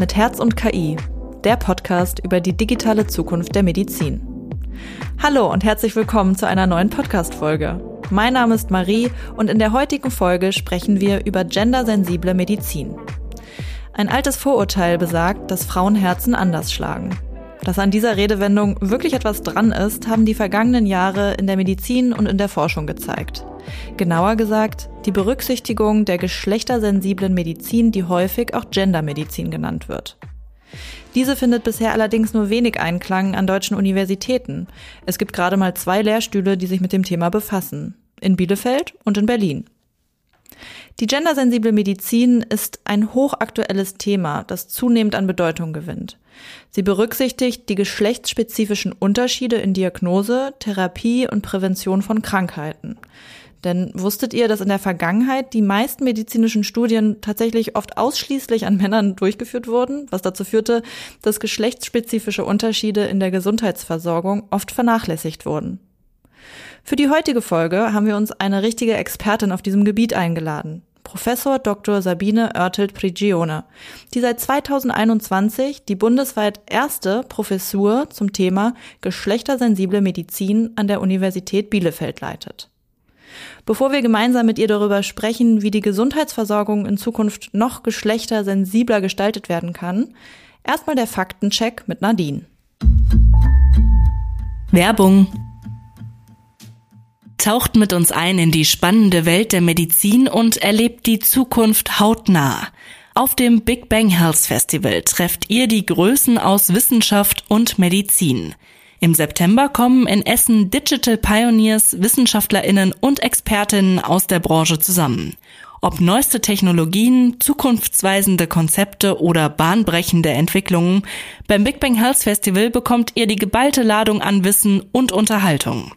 mit Herz und KI, der Podcast über die digitale Zukunft der Medizin. Hallo und herzlich willkommen zu einer neuen Podcast-Folge. Mein Name ist Marie und in der heutigen Folge sprechen wir über gendersensible Medizin. Ein altes Vorurteil besagt, dass Frauenherzen anders schlagen. Dass an dieser Redewendung wirklich etwas dran ist, haben die vergangenen Jahre in der Medizin und in der Forschung gezeigt. Genauer gesagt, die Berücksichtigung der geschlechtersensiblen Medizin, die häufig auch Gendermedizin genannt wird. Diese findet bisher allerdings nur wenig Einklang an deutschen Universitäten. Es gibt gerade mal zwei Lehrstühle, die sich mit dem Thema befassen. In Bielefeld und in Berlin. Die gendersensible Medizin ist ein hochaktuelles Thema, das zunehmend an Bedeutung gewinnt. Sie berücksichtigt die geschlechtsspezifischen Unterschiede in Diagnose, Therapie und Prävention von Krankheiten. Denn wusstet ihr, dass in der Vergangenheit die meisten medizinischen Studien tatsächlich oft ausschließlich an Männern durchgeführt wurden, was dazu führte, dass geschlechtsspezifische Unterschiede in der Gesundheitsversorgung oft vernachlässigt wurden? Für die heutige Folge haben wir uns eine richtige Expertin auf diesem Gebiet eingeladen. Professor Dr. Sabine Oertelt-Prigione, die seit 2021 die bundesweit erste Professur zum Thema geschlechtersensible Medizin an der Universität Bielefeld leitet. Bevor wir gemeinsam mit ihr darüber sprechen, wie die Gesundheitsversorgung in Zukunft noch geschlechtersensibler gestaltet werden kann, erstmal der Faktencheck mit Nadine. Werbung Taucht mit uns ein in die spannende Welt der Medizin und erlebt die Zukunft hautnah. Auf dem Big Bang Health Festival trefft ihr die Größen aus Wissenschaft und Medizin. Im September kommen in Essen Digital Pioneers, Wissenschaftlerinnen und Expertinnen aus der Branche zusammen. Ob neueste Technologien, zukunftsweisende Konzepte oder bahnbrechende Entwicklungen, beim Big Bang Health Festival bekommt ihr die geballte Ladung an Wissen und Unterhaltung.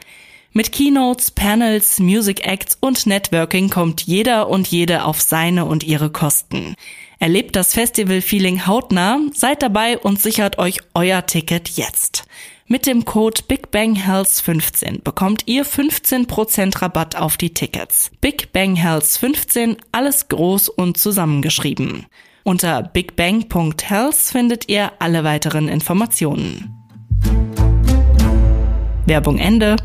Mit Keynotes, Panels, Music Acts und Networking kommt jeder und jede auf seine und ihre Kosten. Erlebt das Festival-Feeling hautnah, seid dabei und sichert euch euer Ticket jetzt. Mit dem Code BigBangHealth15 bekommt ihr 15% Rabatt auf die Tickets. Big Bang Health 15, alles groß und zusammengeschrieben. Unter bigbang.health findet ihr alle weiteren Informationen. Werbung Ende.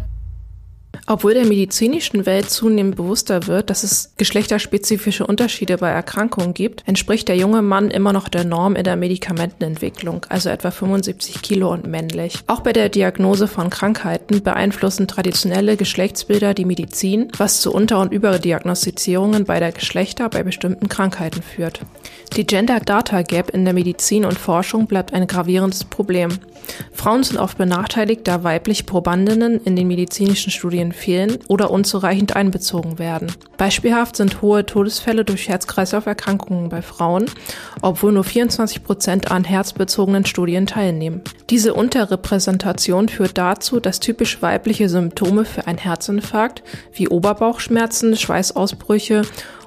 Obwohl der medizinischen Welt zunehmend bewusster wird, dass es geschlechterspezifische Unterschiede bei Erkrankungen gibt, entspricht der junge Mann immer noch der Norm in der Medikamentenentwicklung, also etwa 75 Kilo und männlich. Auch bei der Diagnose von Krankheiten beeinflussen traditionelle Geschlechtsbilder die Medizin, was zu Unter- und Überdiagnostizierungen beider Geschlechter bei bestimmten Krankheiten führt. Die Gender Data Gap in der Medizin und Forschung bleibt ein gravierendes Problem. Frauen sind oft benachteiligt, da weibliche Probandinnen in den medizinischen Studien fehlen oder unzureichend einbezogen werden. Beispielhaft sind hohe Todesfälle durch Herz-Kreislauf-Erkrankungen bei Frauen, obwohl nur 24 Prozent an herzbezogenen Studien teilnehmen. Diese Unterrepräsentation führt dazu, dass typisch weibliche Symptome für einen Herzinfarkt wie Oberbauchschmerzen, Schweißausbrüche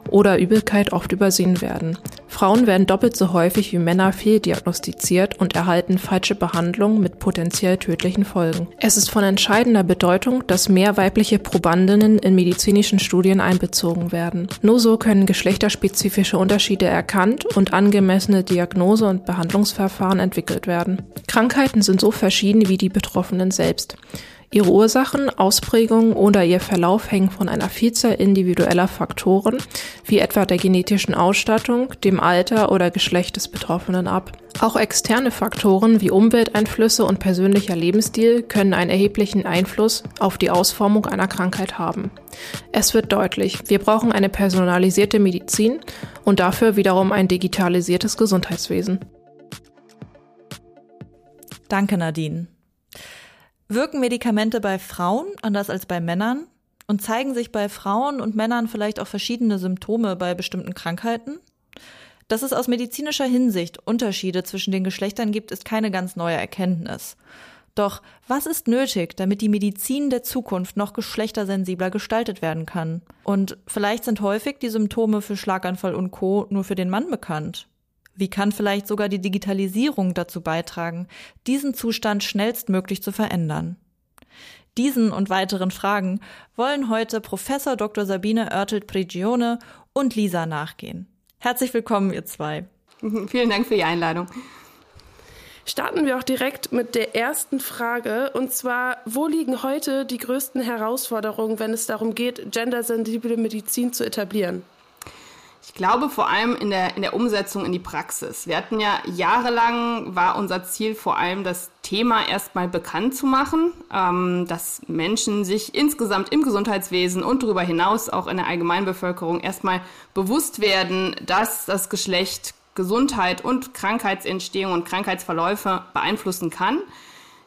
oder Übelkeit oft übersehen werden. Frauen werden doppelt so häufig wie Männer fehldiagnostiziert und erhalten falsche Behandlung mit potenziell tödlichen Folgen. Es ist von entscheidender Bedeutung, dass mehr weibliche Probandinnen in medizinischen Studien einbezogen werden. Nur so können geschlechterspezifische Unterschiede erkannt und angemessene Diagnose- und Behandlungsverfahren entwickelt werden. Krankheiten sind so verschieden wie die Betroffenen selbst. Ihre Ursachen, Ausprägungen oder ihr Verlauf hängen von einer Vielzahl individueller Faktoren, wie etwa der genetischen Ausstattung, dem Alter oder Geschlecht des Betroffenen ab. Auch externe Faktoren wie Umwelteinflüsse und persönlicher Lebensstil können einen erheblichen Einfluss auf die Ausformung einer Krankheit haben. Es wird deutlich, wir brauchen eine personalisierte Medizin und dafür wiederum ein digitalisiertes Gesundheitswesen. Danke, Nadine. Wirken Medikamente bei Frauen anders als bei Männern? Und zeigen sich bei Frauen und Männern vielleicht auch verschiedene Symptome bei bestimmten Krankheiten? Dass es aus medizinischer Hinsicht Unterschiede zwischen den Geschlechtern gibt, ist keine ganz neue Erkenntnis. Doch was ist nötig, damit die Medizin der Zukunft noch geschlechtersensibler gestaltet werden kann? Und vielleicht sind häufig die Symptome für Schlaganfall und Co nur für den Mann bekannt. Wie kann vielleicht sogar die Digitalisierung dazu beitragen, diesen Zustand schnellstmöglich zu verändern? Diesen und weiteren Fragen wollen heute Professor Dr. Sabine Oertelt-Prigione und Lisa nachgehen. Herzlich willkommen, ihr zwei. Vielen Dank für die Einladung. Starten wir auch direkt mit der ersten Frage. Und zwar, wo liegen heute die größten Herausforderungen, wenn es darum geht, gendersensible Medizin zu etablieren? Ich glaube vor allem in der, in der Umsetzung in die Praxis. Wir hatten ja jahrelang, war unser Ziel vor allem das Thema erstmal bekannt zu machen, ähm, dass Menschen sich insgesamt im Gesundheitswesen und darüber hinaus auch in der Allgemeinbevölkerung erstmal bewusst werden, dass das Geschlecht Gesundheit und Krankheitsentstehung und Krankheitsverläufe beeinflussen kann.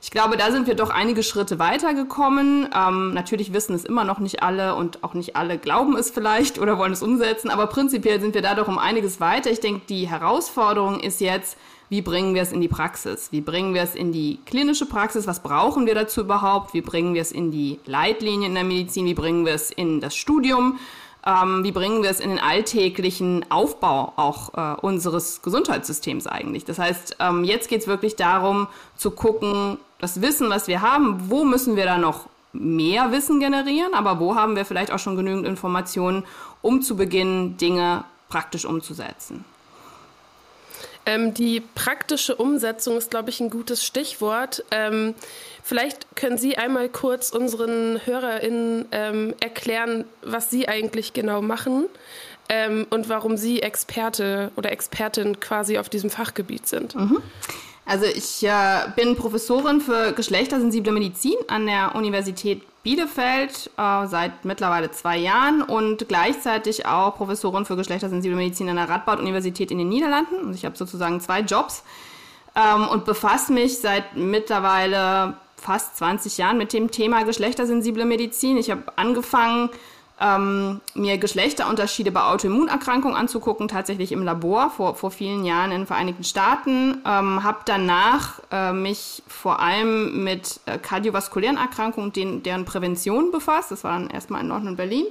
Ich glaube, da sind wir doch einige Schritte weitergekommen. Ähm, natürlich wissen es immer noch nicht alle und auch nicht alle glauben es vielleicht oder wollen es umsetzen, aber prinzipiell sind wir da doch um einiges weiter. Ich denke, die Herausforderung ist jetzt, wie bringen wir es in die Praxis? Wie bringen wir es in die klinische Praxis? Was brauchen wir dazu überhaupt? Wie bringen wir es in die Leitlinien in der Medizin? Wie bringen wir es in das Studium? Ähm, wie bringen wir es in den alltäglichen Aufbau auch äh, unseres Gesundheitssystems eigentlich? Das heißt, ähm, jetzt geht es wirklich darum zu gucken, das Wissen, was wir haben, wo müssen wir da noch mehr Wissen generieren, aber wo haben wir vielleicht auch schon genügend Informationen, um zu beginnen, Dinge praktisch umzusetzen. Ähm, die praktische Umsetzung ist, glaube ich, ein gutes Stichwort. Ähm, vielleicht können Sie einmal kurz unseren HörerInnen ähm, erklären, was Sie eigentlich genau machen ähm, und warum Sie Experte oder Expertin quasi auf diesem Fachgebiet sind. Mhm. Also ich äh, bin Professorin für geschlechtersensible Medizin an der Universität Bielefeld äh, seit mittlerweile zwei Jahren und gleichzeitig auch Professorin für geschlechtersensible Medizin an der Radboud-Universität in den Niederlanden. Und ich habe sozusagen zwei Jobs ähm, und befasse mich seit mittlerweile fast 20 Jahren mit dem Thema geschlechtersensible Medizin. Ich habe angefangen ähm, mir Geschlechterunterschiede bei Autoimmunerkrankungen anzugucken, tatsächlich im Labor vor, vor vielen Jahren in den Vereinigten Staaten. Ähm, habe danach äh, mich vor allem mit äh, kardiovaskulären Erkrankungen den, deren Prävention befasst. Das war dann erstmal in Norden und Berlin.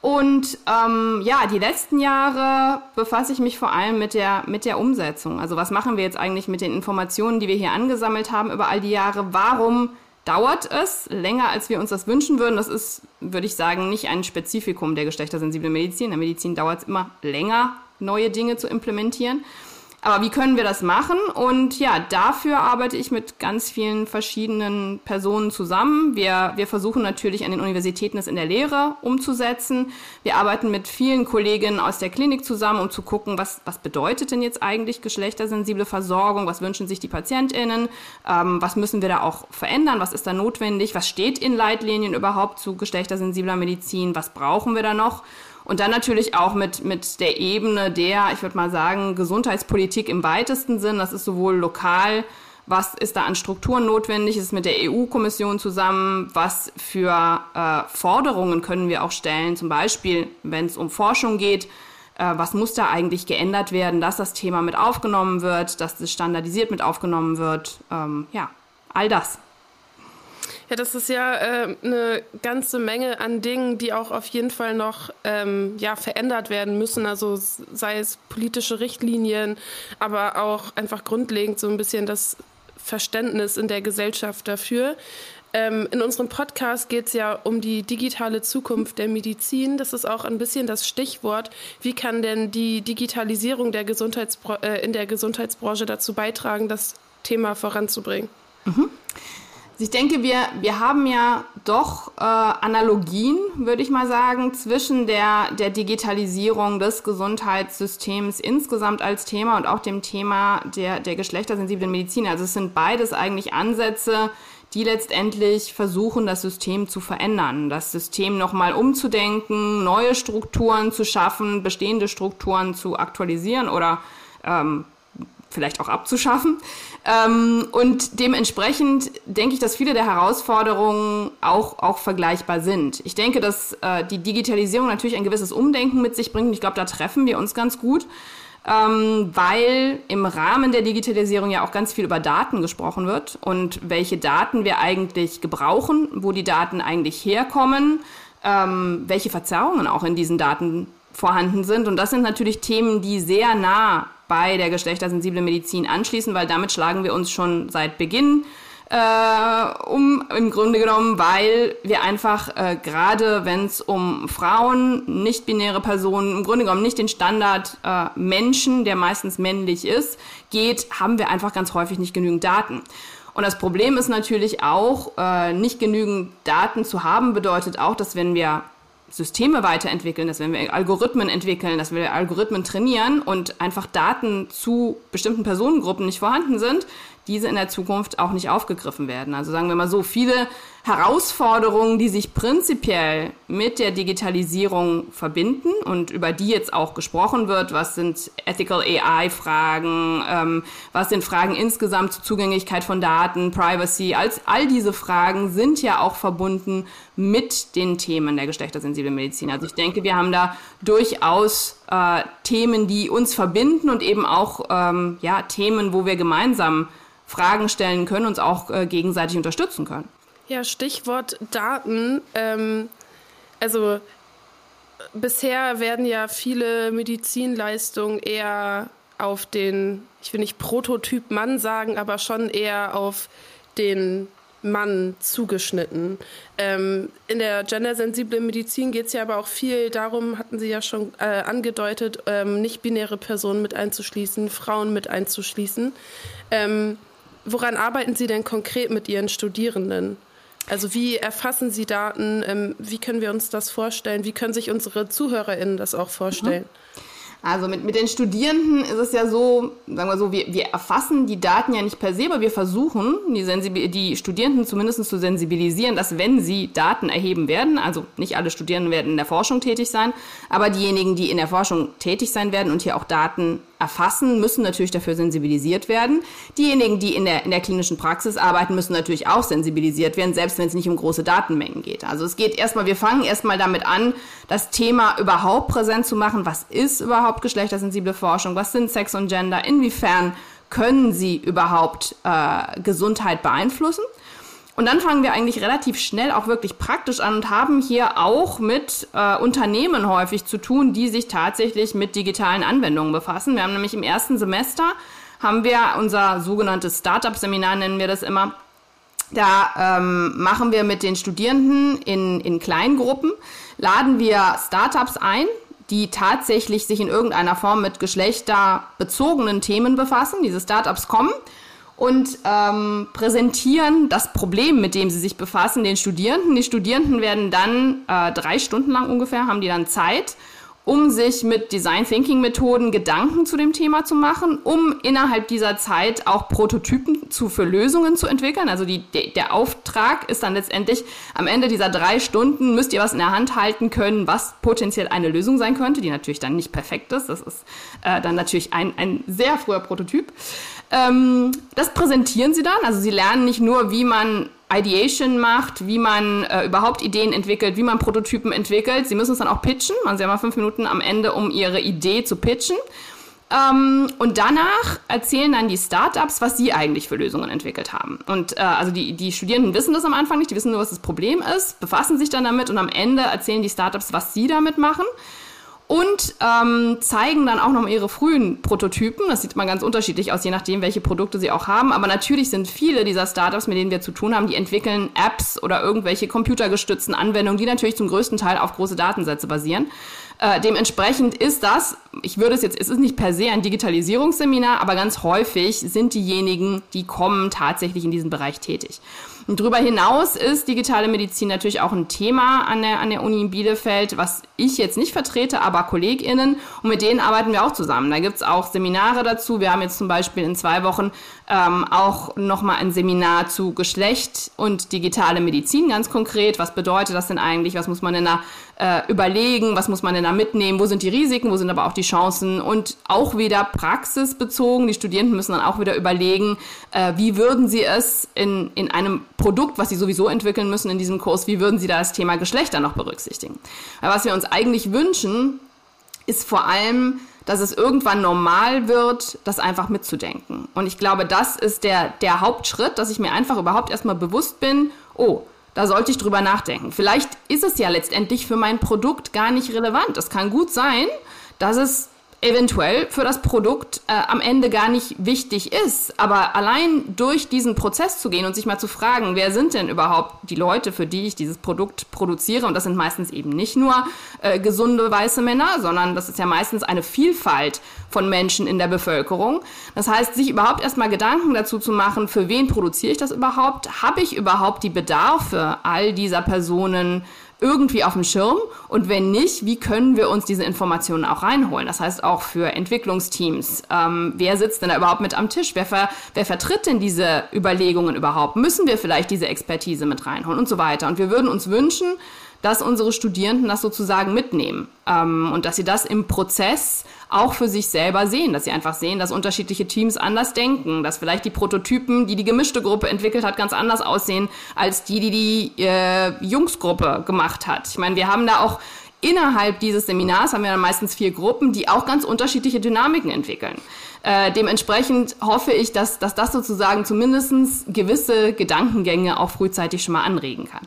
Und ähm, ja, die letzten Jahre befasse ich mich vor allem mit der, mit der Umsetzung. Also was machen wir jetzt eigentlich mit den Informationen, die wir hier angesammelt haben über all die Jahre? Warum dauert es länger, als wir uns das wünschen würden. Das ist, würde ich sagen, nicht ein Spezifikum der geschlechtersensiblen Medizin. In der Medizin dauert es immer länger, neue Dinge zu implementieren. Aber wie können wir das machen? Und ja, dafür arbeite ich mit ganz vielen verschiedenen Personen zusammen. Wir, wir versuchen natürlich an den Universitäten es in der Lehre umzusetzen. Wir arbeiten mit vielen Kolleginnen aus der Klinik zusammen, um zu gucken, was, was bedeutet denn jetzt eigentlich geschlechtersensible Versorgung? Was wünschen sich die PatientInnen? Ähm, was müssen wir da auch verändern? Was ist da notwendig? Was steht in Leitlinien überhaupt zu geschlechtersensibler Medizin? Was brauchen wir da noch? Und dann natürlich auch mit, mit der Ebene der, ich würde mal sagen, Gesundheitspolitik im weitesten Sinn. Das ist sowohl lokal, was ist da an Strukturen notwendig, ist mit der EU-Kommission zusammen, was für äh, Forderungen können wir auch stellen, zum Beispiel, wenn es um Forschung geht, äh, was muss da eigentlich geändert werden, dass das Thema mit aufgenommen wird, dass das standardisiert mit aufgenommen wird. Ähm, ja, all das. Ja, das ist ja äh, eine ganze Menge an Dingen, die auch auf jeden Fall noch ähm, ja, verändert werden müssen. Also sei es politische Richtlinien, aber auch einfach grundlegend so ein bisschen das Verständnis in der Gesellschaft dafür. Ähm, in unserem Podcast geht es ja um die digitale Zukunft der Medizin. Das ist auch ein bisschen das Stichwort. Wie kann denn die Digitalisierung der Gesundheitsbra äh, in der Gesundheitsbranche dazu beitragen, das Thema voranzubringen? Mhm. Ich denke, wir, wir haben ja doch äh, Analogien, würde ich mal sagen, zwischen der, der Digitalisierung des Gesundheitssystems insgesamt als Thema und auch dem Thema der, der geschlechtersensiblen Medizin. Also es sind beides eigentlich Ansätze, die letztendlich versuchen, das System zu verändern, das System nochmal umzudenken, neue Strukturen zu schaffen, bestehende Strukturen zu aktualisieren oder ähm, vielleicht auch abzuschaffen. Ähm, und dementsprechend denke ich, dass viele der Herausforderungen auch, auch vergleichbar sind. Ich denke, dass äh, die Digitalisierung natürlich ein gewisses Umdenken mit sich bringt. Und ich glaube, da treffen wir uns ganz gut. Ähm, weil im Rahmen der Digitalisierung ja auch ganz viel über Daten gesprochen wird und welche Daten wir eigentlich gebrauchen, wo die Daten eigentlich herkommen, ähm, welche Verzerrungen auch in diesen Daten vorhanden sind. Und das sind natürlich Themen, die sehr nah bei der geschlechtersensiblen Medizin anschließen, weil damit schlagen wir uns schon seit Beginn äh, um im Grunde genommen, weil wir einfach äh, gerade, wenn es um Frauen, nicht-binäre Personen, im Grunde genommen nicht den Standard äh, Menschen, der meistens männlich ist, geht, haben wir einfach ganz häufig nicht genügend Daten. Und das Problem ist natürlich auch, äh, nicht genügend Daten zu haben, bedeutet auch, dass wenn wir Systeme weiterentwickeln, dass wenn wir Algorithmen entwickeln, dass wir Algorithmen trainieren und einfach Daten zu bestimmten Personengruppen nicht vorhanden sind, diese in der Zukunft auch nicht aufgegriffen werden. Also sagen wir mal so, viele Herausforderungen, die sich prinzipiell mit der Digitalisierung verbinden und über die jetzt auch gesprochen wird, was sind Ethical AI-Fragen, ähm, was sind Fragen insgesamt zur Zugänglichkeit von Daten, Privacy, als, all diese Fragen sind ja auch verbunden mit den Themen der geschlechtersensiblen Medizin. Also ich denke, wir haben da durchaus äh, Themen, die uns verbinden und eben auch ähm, ja, Themen, wo wir gemeinsam Fragen stellen können, uns auch äh, gegenseitig unterstützen können. Ja, Stichwort Daten. Ähm, also bisher werden ja viele Medizinleistungen eher auf den, ich will nicht Prototyp Mann sagen, aber schon eher auf den Mann zugeschnitten. Ähm, in der gendersensiblen Medizin geht es ja aber auch viel darum, hatten Sie ja schon äh, angedeutet, ähm, nicht-binäre Personen mit einzuschließen, Frauen mit einzuschließen. Ähm, Woran arbeiten Sie denn konkret mit Ihren Studierenden? Also wie erfassen Sie Daten? Ähm, wie können wir uns das vorstellen? Wie können sich unsere ZuhörerInnen das auch vorstellen? Mhm. Also mit, mit den Studierenden ist es ja so, sagen wir so, wir, wir erfassen die Daten ja nicht per se, aber wir versuchen, die, die Studierenden zumindest zu sensibilisieren, dass wenn sie Daten erheben werden, also nicht alle Studierenden werden in der Forschung tätig sein, aber diejenigen, die in der Forschung tätig sein werden und hier auch Daten erfassen, müssen natürlich dafür sensibilisiert werden. Diejenigen, die in der, in der klinischen Praxis arbeiten, müssen natürlich auch sensibilisiert werden, selbst wenn es nicht um große Datenmengen geht. Also es geht erstmal, wir fangen erstmal damit an, das Thema überhaupt präsent zu machen. Was ist überhaupt geschlechtersensible Forschung? Was sind Sex und Gender? Inwiefern können sie überhaupt äh, Gesundheit beeinflussen? Und dann fangen wir eigentlich relativ schnell auch wirklich praktisch an und haben hier auch mit äh, Unternehmen häufig zu tun, die sich tatsächlich mit digitalen Anwendungen befassen. Wir haben nämlich im ersten Semester haben wir unser sogenanntes Startup-Seminar, nennen wir das immer. Da ähm, machen wir mit den Studierenden in, in Kleingruppen, laden wir Startups ein, die tatsächlich sich in irgendeiner Form mit geschlechterbezogenen Themen befassen. Diese Startups kommen und ähm, präsentieren das Problem, mit dem sie sich befassen, den Studierenden. Die Studierenden werden dann äh, drei Stunden lang ungefähr, haben die dann Zeit, um sich mit Design Thinking Methoden Gedanken zu dem Thema zu machen, um innerhalb dieser Zeit auch Prototypen zu, für Lösungen zu entwickeln. Also die, de, der Auftrag ist dann letztendlich am Ende dieser drei Stunden müsst ihr was in der Hand halten können, was potenziell eine Lösung sein könnte, die natürlich dann nicht perfekt ist. Das ist äh, dann natürlich ein, ein sehr früher Prototyp. Ähm, das präsentieren sie dann. Also sie lernen nicht nur, wie man Ideation macht, wie man äh, überhaupt Ideen entwickelt, wie man Prototypen entwickelt. Sie müssen es dann auch pitchen. Man sie haben mal fünf Minuten am Ende, um ihre Idee zu pitchen. Ähm, und danach erzählen dann die Startups, was sie eigentlich für Lösungen entwickelt haben. Und äh, also die, die Studierenden wissen das am Anfang nicht, die wissen nur, was das Problem ist, befassen sich dann damit und am Ende erzählen die Startups, was sie damit machen und ähm, zeigen dann auch noch ihre frühen Prototypen. Das sieht mal ganz unterschiedlich aus, je nachdem, welche Produkte sie auch haben. Aber natürlich sind viele dieser Startups, mit denen wir zu tun haben, die entwickeln Apps oder irgendwelche computergestützten Anwendungen, die natürlich zum größten Teil auf große Datensätze basieren. Äh, dementsprechend ist das, ich würde es jetzt, es ist nicht per se ein Digitalisierungsseminar, aber ganz häufig sind diejenigen, die kommen, tatsächlich in diesem Bereich tätig. Und darüber hinaus ist digitale Medizin natürlich auch ein Thema an der, an der Uni in Bielefeld, was ich jetzt nicht vertrete, aber KollegInnen. Und mit denen arbeiten wir auch zusammen. Da gibt's auch Seminare dazu. Wir haben jetzt zum Beispiel in zwei Wochen ähm, auch nochmal ein Seminar zu Geschlecht und digitale Medizin ganz konkret. Was bedeutet das denn eigentlich? Was muss man denn da äh, überlegen? Was muss man denn da mitnehmen? Wo sind die Risiken? Wo sind aber auch die Chancen? Und auch wieder praxisbezogen. Die Studierenden müssen dann auch wieder überlegen, äh, wie würden sie es in, in einem Produkt, was sie sowieso entwickeln müssen in diesem Kurs, wie würden sie da das Thema Geschlechter noch berücksichtigen? Weil was wir uns eigentlich wünschen, ist vor allem, dass es irgendwann normal wird, das einfach mitzudenken. Und ich glaube, das ist der, der Hauptschritt, dass ich mir einfach überhaupt erstmal bewusst bin, oh, da sollte ich drüber nachdenken. Vielleicht ist es ja letztendlich für mein Produkt gar nicht relevant. Es kann gut sein, dass es eventuell für das Produkt äh, am Ende gar nicht wichtig ist. Aber allein durch diesen Prozess zu gehen und sich mal zu fragen, wer sind denn überhaupt die Leute, für die ich dieses Produkt produziere? Und das sind meistens eben nicht nur äh, gesunde weiße Männer, sondern das ist ja meistens eine Vielfalt von Menschen in der Bevölkerung. Das heißt, sich überhaupt erstmal Gedanken dazu zu machen, für wen produziere ich das überhaupt? Habe ich überhaupt die Bedarfe all dieser Personen irgendwie auf dem Schirm? Und wenn nicht, wie können wir uns diese Informationen auch reinholen? Das heißt auch für Entwicklungsteams. Ähm, wer sitzt denn da überhaupt mit am Tisch? Wer, ver wer vertritt denn diese Überlegungen überhaupt? Müssen wir vielleicht diese Expertise mit reinholen und so weiter? Und wir würden uns wünschen, dass unsere Studierenden das sozusagen mitnehmen ähm, und dass sie das im Prozess auch für sich selber sehen, dass sie einfach sehen, dass unterschiedliche Teams anders denken, dass vielleicht die Prototypen, die die gemischte Gruppe entwickelt hat, ganz anders aussehen als die, die die äh, Jungsgruppe gemacht hat. Ich meine, wir haben da auch innerhalb dieses Seminars haben wir dann meistens vier Gruppen, die auch ganz unterschiedliche Dynamiken entwickeln. Äh, dementsprechend hoffe ich, dass, dass das sozusagen zumindest gewisse Gedankengänge auch frühzeitig schon mal anregen kann.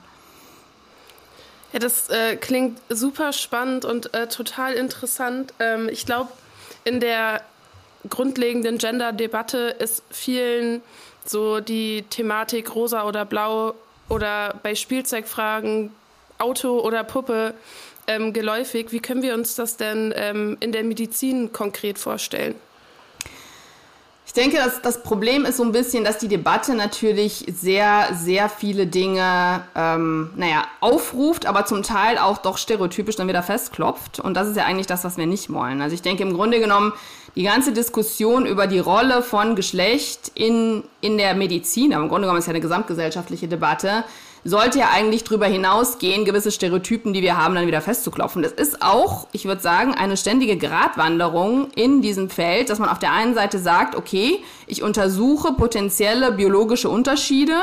Ja, das äh, klingt super spannend und äh, total interessant. Ähm, ich glaube, in der grundlegenden Gender-Debatte ist vielen so die Thematik rosa oder blau oder bei Spielzeugfragen Auto oder Puppe ähm, geläufig. Wie können wir uns das denn ähm, in der Medizin konkret vorstellen? Ich denke, dass das Problem ist so ein bisschen, dass die Debatte natürlich sehr, sehr viele Dinge, ähm, naja, aufruft, aber zum Teil auch doch stereotypisch dann wieder festklopft. Und das ist ja eigentlich das, was wir nicht wollen. Also ich denke im Grunde genommen, die ganze Diskussion über die Rolle von Geschlecht in, in der Medizin, aber im Grunde genommen ist ja eine gesamtgesellschaftliche Debatte, sollte ja eigentlich darüber hinausgehen, gewisse Stereotypen, die wir haben, dann wieder festzuklopfen. Das ist auch, ich würde sagen, eine ständige Gratwanderung in diesem Feld, dass man auf der einen Seite sagt, okay, ich untersuche potenzielle biologische Unterschiede,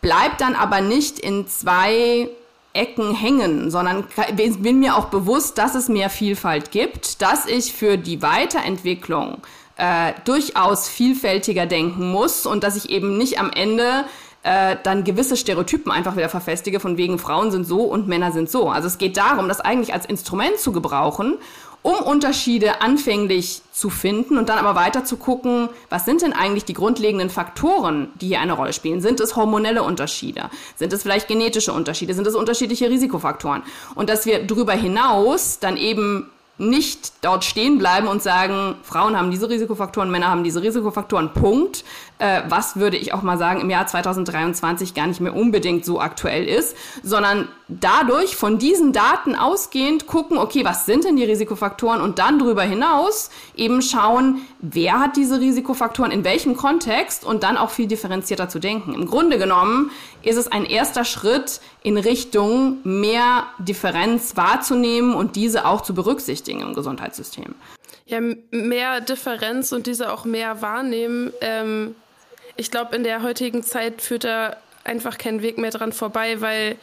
bleibt dann aber nicht in zwei Ecken hängen, sondern bin mir auch bewusst, dass es mehr Vielfalt gibt, dass ich für die Weiterentwicklung äh, durchaus vielfältiger denken muss und dass ich eben nicht am Ende äh, dann gewisse Stereotypen einfach wieder verfestige, von wegen Frauen sind so und Männer sind so. Also es geht darum, das eigentlich als Instrument zu gebrauchen, um Unterschiede anfänglich zu finden und dann aber weiter zu gucken, was sind denn eigentlich die grundlegenden Faktoren, die hier eine Rolle spielen? Sind es hormonelle Unterschiede? Sind es vielleicht genetische Unterschiede? Sind es unterschiedliche Risikofaktoren? Und dass wir darüber hinaus dann eben nicht dort stehen bleiben und sagen, Frauen haben diese Risikofaktoren, Männer haben diese Risikofaktoren, Punkt. Äh, was würde ich auch mal sagen, im Jahr 2023 gar nicht mehr unbedingt so aktuell ist, sondern dadurch von diesen Daten ausgehend gucken, okay, was sind denn die Risikofaktoren und dann darüber hinaus eben schauen, wer hat diese Risikofaktoren, in welchem Kontext und dann auch viel differenzierter zu denken. Im Grunde genommen ist es ein erster Schritt in Richtung mehr Differenz wahrzunehmen und diese auch zu berücksichtigen im Gesundheitssystem. Ja, mehr Differenz und diese auch mehr wahrnehmen. Ähm, ich glaube, in der heutigen Zeit führt da einfach kein Weg mehr dran vorbei, weil,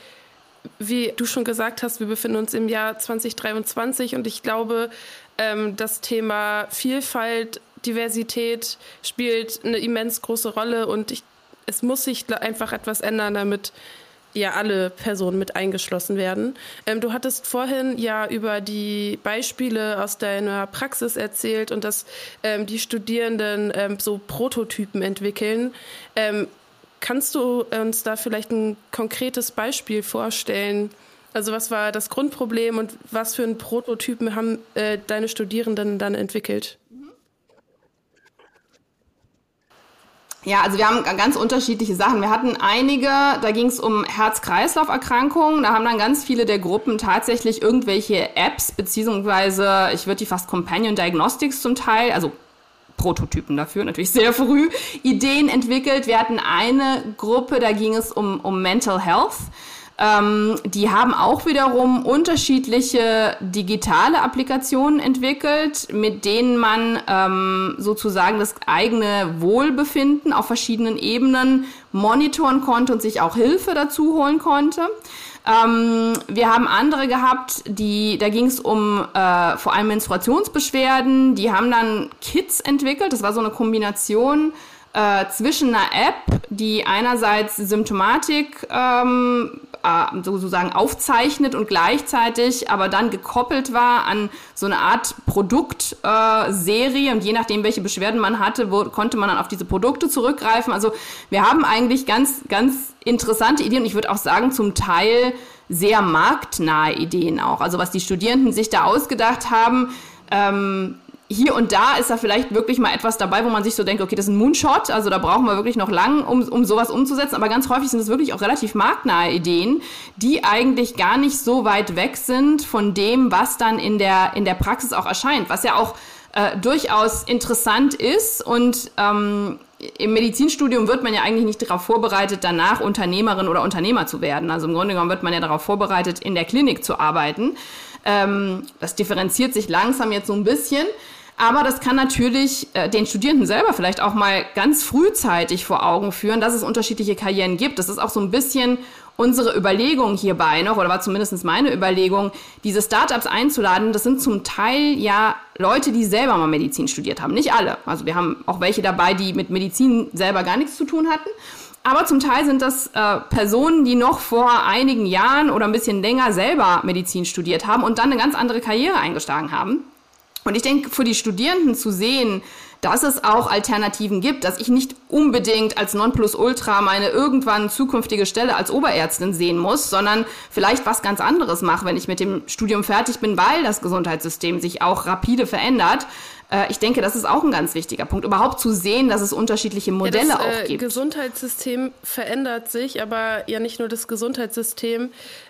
wie du schon gesagt hast, wir befinden uns im Jahr 2023 und ich glaube, ähm, das Thema Vielfalt, Diversität spielt eine immens große Rolle und ich, es muss sich einfach etwas ändern, damit ja alle Personen mit eingeschlossen werden. Ähm, du hattest vorhin ja über die Beispiele aus deiner Praxis erzählt und dass ähm, die Studierenden ähm, so Prototypen entwickeln. Ähm, kannst du uns da vielleicht ein konkretes Beispiel vorstellen? Also was war das Grundproblem und was für einen Prototypen haben äh, deine Studierenden dann entwickelt? Ja, also wir haben ganz unterschiedliche Sachen. Wir hatten einige, da ging es um Herz-Kreislauf-Erkrankungen. Da haben dann ganz viele der Gruppen tatsächlich irgendwelche Apps, beziehungsweise ich würde die fast Companion Diagnostics zum Teil, also Prototypen dafür, natürlich sehr früh, Ideen entwickelt. Wir hatten eine Gruppe, da ging es um, um Mental Health. Ähm, die haben auch wiederum unterschiedliche digitale Applikationen entwickelt, mit denen man ähm, sozusagen das eigene Wohlbefinden auf verschiedenen Ebenen monitoren konnte und sich auch Hilfe dazu holen konnte. Ähm, wir haben andere gehabt, die, da ging es um äh, vor allem Menstruationsbeschwerden. Die haben dann Kits entwickelt. Das war so eine Kombination äh, zwischen einer App, die einerseits Symptomatik ähm, äh, sozusagen aufzeichnet und gleichzeitig aber dann gekoppelt war an so eine Art Produktserie äh, und je nachdem, welche Beschwerden man hatte, wo, konnte man dann auf diese Produkte zurückgreifen. Also wir haben eigentlich ganz, ganz interessante Ideen und ich würde auch sagen, zum Teil sehr marktnahe Ideen auch. Also was die Studierenden sich da ausgedacht haben, ähm, hier und da ist da vielleicht wirklich mal etwas dabei, wo man sich so denkt, okay, das ist ein Moonshot, also da brauchen wir wirklich noch lang, um, um sowas umzusetzen. Aber ganz häufig sind es wirklich auch relativ marktnahe Ideen, die eigentlich gar nicht so weit weg sind von dem, was dann in der, in der Praxis auch erscheint, was ja auch äh, durchaus interessant ist und ähm, im Medizinstudium wird man ja eigentlich nicht darauf vorbereitet, danach Unternehmerin oder Unternehmer zu werden. Also im Grunde genommen wird man ja darauf vorbereitet, in der Klinik zu arbeiten. Ähm, das differenziert sich langsam jetzt so ein bisschen. Aber das kann natürlich äh, den Studierenden selber vielleicht auch mal ganz frühzeitig vor Augen führen, dass es unterschiedliche Karrieren gibt. Das ist auch so ein bisschen unsere Überlegung hierbei noch, oder war zumindest meine Überlegung, diese Startups einzuladen, das sind zum Teil ja Leute, die selber mal Medizin studiert haben. Nicht alle. Also wir haben auch welche dabei, die mit Medizin selber gar nichts zu tun hatten. Aber zum Teil sind das äh, Personen, die noch vor einigen Jahren oder ein bisschen länger selber Medizin studiert haben und dann eine ganz andere Karriere eingeschlagen haben. Und ich denke, für die Studierenden zu sehen, dass es auch Alternativen gibt, dass ich nicht unbedingt als Nonplusultra meine irgendwann zukünftige Stelle als Oberärztin sehen muss, sondern vielleicht was ganz anderes mache, wenn ich mit dem Studium fertig bin, weil das Gesundheitssystem sich auch rapide verändert. Äh, ich denke, das ist auch ein ganz wichtiger Punkt, überhaupt zu sehen, dass es unterschiedliche Modelle ja, das, auch äh, gibt. Das Gesundheitssystem verändert sich, aber ja nicht nur das Gesundheitssystem.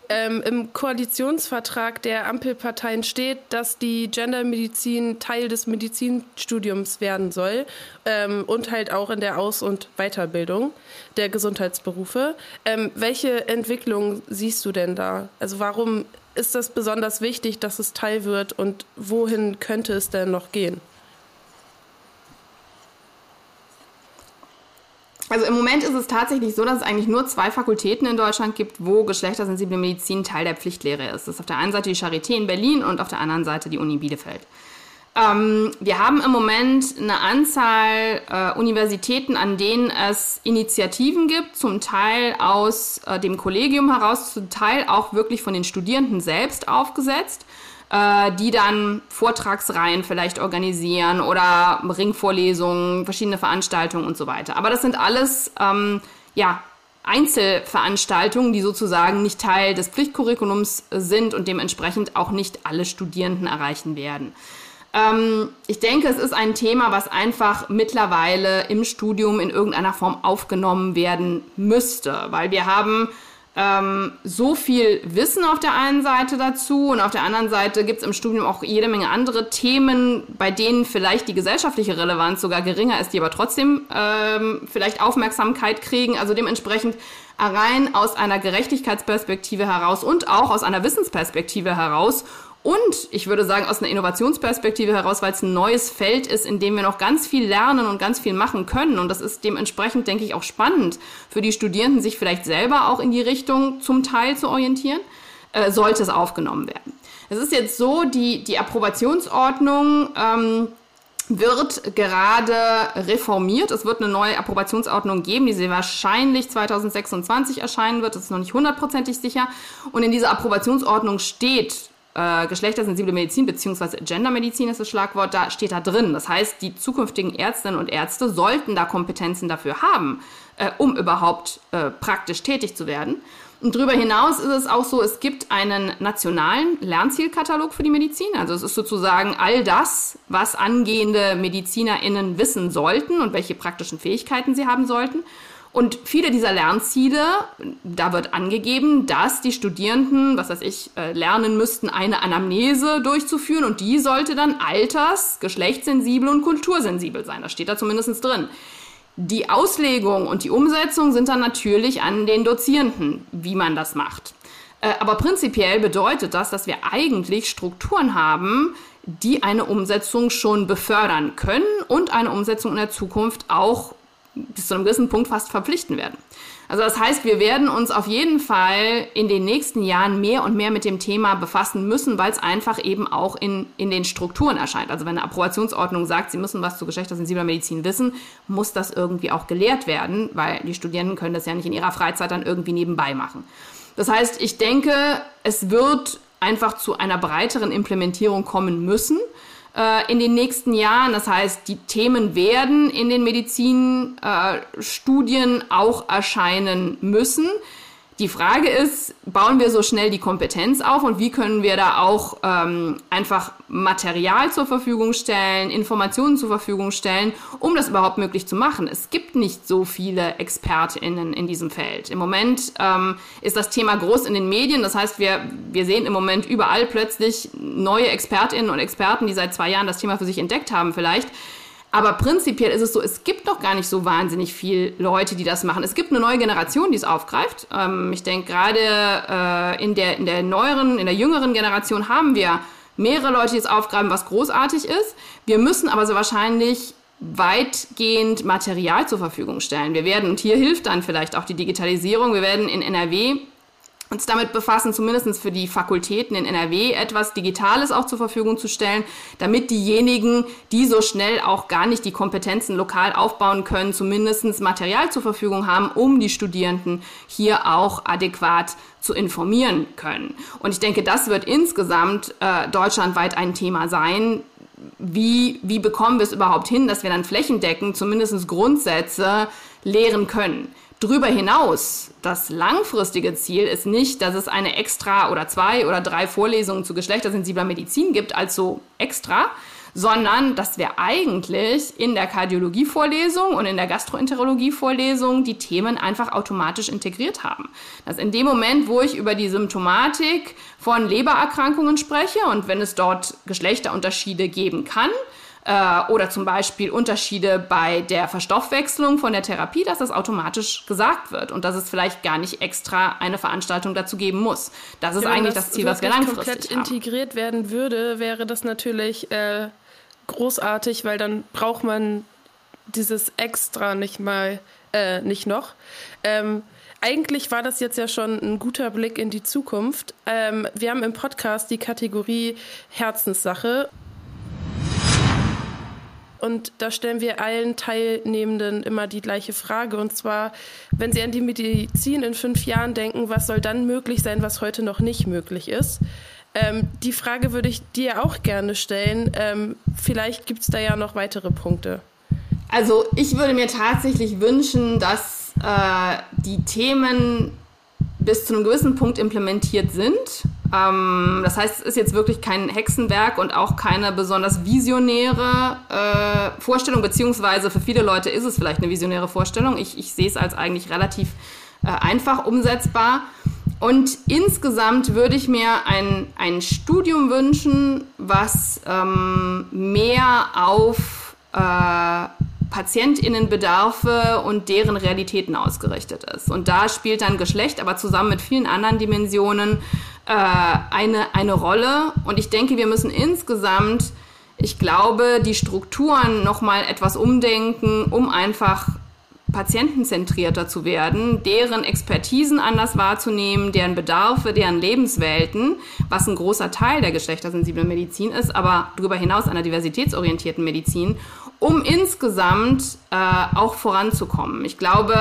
Ähm, Im Koalitionsvertrag der Ampelparteien steht, dass die Gendermedizin Teil des Medizinstudiums werden soll ähm, und halt auch in der Aus- und Weiterbildung der Gesundheitsberufe. Ähm, welche Entwicklung siehst du denn da? Also warum ist das besonders wichtig, dass es Teil wird und wohin könnte es denn noch gehen? Also im Moment ist es tatsächlich so, dass es eigentlich nur zwei Fakultäten in Deutschland gibt, wo geschlechtersensible Medizin Teil der Pflichtlehre ist. Das ist auf der einen Seite die Charité in Berlin und auf der anderen Seite die Uni Bielefeld. Ähm, wir haben im Moment eine Anzahl äh, Universitäten, an denen es Initiativen gibt, zum Teil aus äh, dem Kollegium heraus, zum Teil auch wirklich von den Studierenden selbst aufgesetzt die dann Vortragsreihen vielleicht organisieren oder Ringvorlesungen, verschiedene Veranstaltungen und so weiter. Aber das sind alles ähm, ja, Einzelveranstaltungen, die sozusagen nicht Teil des Pflichtcurriculums sind und dementsprechend auch nicht alle Studierenden erreichen werden. Ähm, ich denke, es ist ein Thema, was einfach mittlerweile im Studium in irgendeiner Form aufgenommen werden müsste, weil wir haben ähm, so viel Wissen auf der einen Seite dazu und auf der anderen Seite gibt es im Studium auch jede Menge andere Themen, bei denen vielleicht die gesellschaftliche Relevanz sogar geringer ist, die aber trotzdem ähm, vielleicht Aufmerksamkeit kriegen. Also dementsprechend rein aus einer Gerechtigkeitsperspektive heraus und auch aus einer Wissensperspektive heraus und ich würde sagen, aus einer Innovationsperspektive heraus, weil es ein neues Feld ist, in dem wir noch ganz viel lernen und ganz viel machen können. Und das ist dementsprechend, denke ich, auch spannend für die Studierenden, sich vielleicht selber auch in die Richtung zum Teil zu orientieren, äh, sollte es aufgenommen werden. Es ist jetzt so, die, die Approbationsordnung ähm, wird gerade reformiert. Es wird eine neue Approbationsordnung geben, die sie wahrscheinlich 2026 erscheinen wird. Das ist noch nicht hundertprozentig sicher. Und in dieser Approbationsordnung steht äh, geschlechtersensible Medizin beziehungsweise Gendermedizin ist das Schlagwort, da steht da drin. Das heißt, die zukünftigen Ärztinnen und Ärzte sollten da Kompetenzen dafür haben, äh, um überhaupt äh, praktisch tätig zu werden. Und darüber hinaus ist es auch so, es gibt einen nationalen Lernzielkatalog für die Medizin. Also es ist sozusagen all das, was angehende MedizinerInnen wissen sollten und welche praktischen Fähigkeiten sie haben sollten. Und viele dieser Lernziele, da wird angegeben, dass die Studierenden, was weiß ich, äh, lernen müssten, eine Anamnese durchzuführen und die sollte dann alters-, geschlechtssensibel und kultursensibel sein. Das steht da zumindest drin. Die Auslegung und die Umsetzung sind dann natürlich an den Dozierenden, wie man das macht. Äh, aber prinzipiell bedeutet das, dass wir eigentlich Strukturen haben, die eine Umsetzung schon befördern können und eine Umsetzung in der Zukunft auch bis zu einem gewissen Punkt fast verpflichten werden. Also das heißt, wir werden uns auf jeden Fall in den nächsten Jahren mehr und mehr mit dem Thema befassen müssen, weil es einfach eben auch in, in den Strukturen erscheint. Also wenn eine Approbationsordnung sagt, Sie müssen was zu geschlechtersensibler Medizin wissen, muss das irgendwie auch gelehrt werden, weil die Studierenden können das ja nicht in ihrer Freizeit dann irgendwie nebenbei machen. Das heißt, ich denke, es wird einfach zu einer breiteren Implementierung kommen müssen äh, in den nächsten Jahren. Das heißt, die Themen werden in den Medizinstudien äh, auch erscheinen müssen. Die Frage ist, bauen wir so schnell die Kompetenz auf und wie können wir da auch ähm, einfach Material zur Verfügung stellen, Informationen zur Verfügung stellen, um das überhaupt möglich zu machen. Es gibt nicht so viele ExpertInnen in diesem Feld. Im Moment ähm, ist das Thema groß in den Medien. Das heißt, wir, wir sehen im Moment überall plötzlich neue ExpertInnen und Experten, die seit zwei Jahren das Thema für sich entdeckt haben vielleicht. Aber prinzipiell ist es so, es gibt noch gar nicht so wahnsinnig viele Leute, die das machen. Es gibt eine neue Generation, die es aufgreift. Ähm, ich denke, gerade äh, in, der, in der neueren, in der jüngeren Generation haben wir mehrere Leute, die es aufgreifen, was großartig ist. Wir müssen aber so wahrscheinlich weitgehend Material zur Verfügung stellen. Wir werden, und hier hilft dann vielleicht auch die Digitalisierung, wir werden in NRW uns damit befassen, zumindest für die Fakultäten in NRW etwas Digitales auch zur Verfügung zu stellen, damit diejenigen, die so schnell auch gar nicht die Kompetenzen lokal aufbauen können, zumindest Material zur Verfügung haben, um die Studierenden hier auch adäquat zu informieren können. Und ich denke, das wird insgesamt äh, deutschlandweit ein Thema sein, wie, wie bekommen wir es überhaupt hin, dass wir dann flächendeckend zumindest Grundsätze lehren können. Darüber hinaus, das langfristige Ziel ist nicht, dass es eine extra oder zwei oder drei Vorlesungen zu geschlechtersensibler Medizin gibt als so extra, sondern dass wir eigentlich in der Kardiologie-Vorlesung und in der Gastroenterologie-Vorlesung die Themen einfach automatisch integriert haben. Dass in dem Moment, wo ich über die Symptomatik von Lebererkrankungen spreche und wenn es dort Geschlechterunterschiede geben kann, äh, oder zum Beispiel Unterschiede bei der Verstoffwechslung von der Therapie, dass das automatisch gesagt wird und dass es vielleicht gar nicht extra eine Veranstaltung dazu geben muss. Das ist ja, eigentlich das, das Ziel, was wir langfristig komplett haben. integriert werden würde, wäre das natürlich äh, großartig, weil dann braucht man dieses extra nicht mal, äh, nicht noch. Ähm, eigentlich war das jetzt ja schon ein guter Blick in die Zukunft. Ähm, wir haben im Podcast die Kategorie Herzenssache. Und da stellen wir allen Teilnehmenden immer die gleiche Frage. Und zwar, wenn Sie an die Medizin in fünf Jahren denken, was soll dann möglich sein, was heute noch nicht möglich ist? Ähm, die Frage würde ich dir auch gerne stellen. Ähm, vielleicht gibt es da ja noch weitere Punkte. Also ich würde mir tatsächlich wünschen, dass äh, die Themen bis zu einem gewissen Punkt implementiert sind. Ähm, das heißt, es ist jetzt wirklich kein Hexenwerk und auch keine besonders visionäre äh, Vorstellung, beziehungsweise für viele Leute ist es vielleicht eine visionäre Vorstellung. Ich, ich sehe es als eigentlich relativ äh, einfach umsetzbar. Und insgesamt würde ich mir ein, ein Studium wünschen, was ähm, mehr auf äh, PatientInnenbedarfe und deren Realitäten ausgerichtet ist. Und da spielt dann Geschlecht, aber zusammen mit vielen anderen Dimensionen äh, eine, eine Rolle. Und ich denke, wir müssen insgesamt, ich glaube, die Strukturen nochmal etwas umdenken, um einfach patientenzentrierter zu werden, deren Expertisen anders wahrzunehmen, deren Bedarfe, deren Lebenswelten, was ein großer Teil der geschlechtersensiblen Medizin ist, aber darüber hinaus einer diversitätsorientierten Medizin um insgesamt äh, auch voranzukommen. Ich glaube,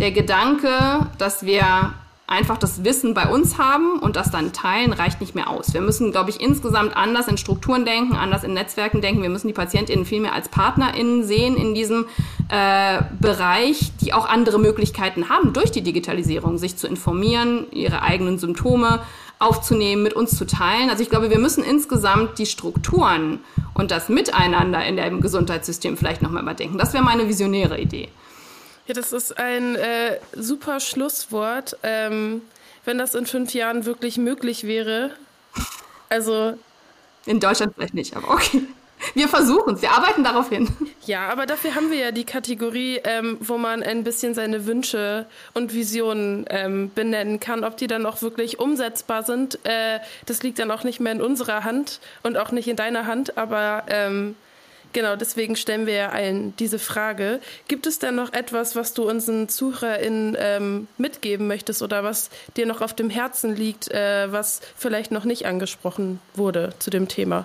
der Gedanke, dass wir einfach das Wissen bei uns haben und das dann teilen, reicht nicht mehr aus. Wir müssen, glaube ich, insgesamt anders in Strukturen denken, anders in Netzwerken denken. Wir müssen die PatientInnen viel mehr als PartnerInnen sehen in diesem äh, Bereich, die auch andere Möglichkeiten haben, durch die Digitalisierung sich zu informieren, ihre eigenen Symptome aufzunehmen, mit uns zu teilen. Also ich glaube, wir müssen insgesamt die Strukturen und das Miteinander in dem Gesundheitssystem vielleicht nochmal überdenken. Das wäre meine visionäre Idee. Ja, das ist ein äh, super Schlusswort. Ähm, wenn das in fünf Jahren wirklich möglich wäre. Also. In Deutschland vielleicht nicht, aber okay. Wir versuchen es, wir arbeiten darauf hin. Ja, aber dafür haben wir ja die Kategorie, ähm, wo man ein bisschen seine Wünsche und Visionen ähm, benennen kann. Ob die dann auch wirklich umsetzbar sind, äh, das liegt dann auch nicht mehr in unserer Hand und auch nicht in deiner Hand. Aber ähm, genau, deswegen stellen wir ja allen diese Frage. Gibt es denn noch etwas, was du unseren ZuhörerInnen ähm, mitgeben möchtest oder was dir noch auf dem Herzen liegt, äh, was vielleicht noch nicht angesprochen wurde zu dem Thema?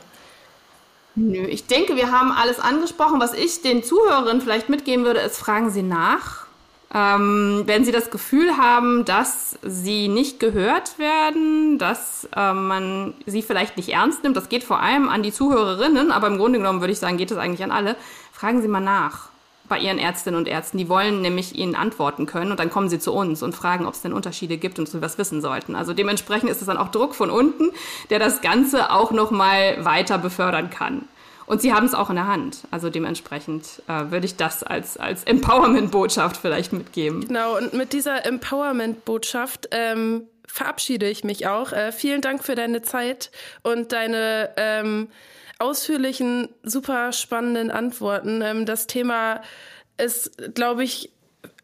Nö, ich denke, wir haben alles angesprochen. Was ich den Zuhörerinnen vielleicht mitgeben würde, ist, fragen Sie nach. Ähm, wenn Sie das Gefühl haben, dass Sie nicht gehört werden, dass äh, man Sie vielleicht nicht ernst nimmt, das geht vor allem an die Zuhörerinnen, aber im Grunde genommen würde ich sagen, geht es eigentlich an alle, fragen Sie mal nach bei Ihren Ärztinnen und Ärzten. Die wollen nämlich Ihnen antworten können und dann kommen Sie zu uns und fragen, ob es denn Unterschiede gibt und Sie was wissen sollten. Also dementsprechend ist es dann auch Druck von unten, der das Ganze auch nochmal weiter befördern kann. Und sie haben es auch in der Hand. Also dementsprechend äh, würde ich das als, als Empowerment-Botschaft vielleicht mitgeben. Genau, und mit dieser Empowerment-Botschaft ähm, verabschiede ich mich auch. Äh, vielen Dank für deine Zeit und deine ähm, ausführlichen, super spannenden Antworten. Ähm, das Thema ist, glaube ich,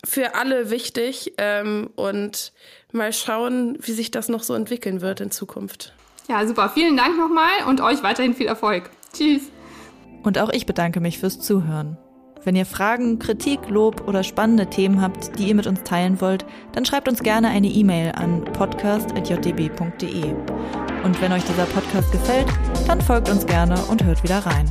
für alle wichtig ähm, und mal schauen, wie sich das noch so entwickeln wird in Zukunft. Ja, super. Vielen Dank nochmal und euch weiterhin viel Erfolg. Tschüss. Und auch ich bedanke mich fürs Zuhören. Wenn ihr Fragen, Kritik, Lob oder spannende Themen habt, die ihr mit uns teilen wollt, dann schreibt uns gerne eine E-Mail an podcast.jdb.de. Und wenn euch dieser Podcast gefällt, dann folgt uns gerne und hört wieder rein.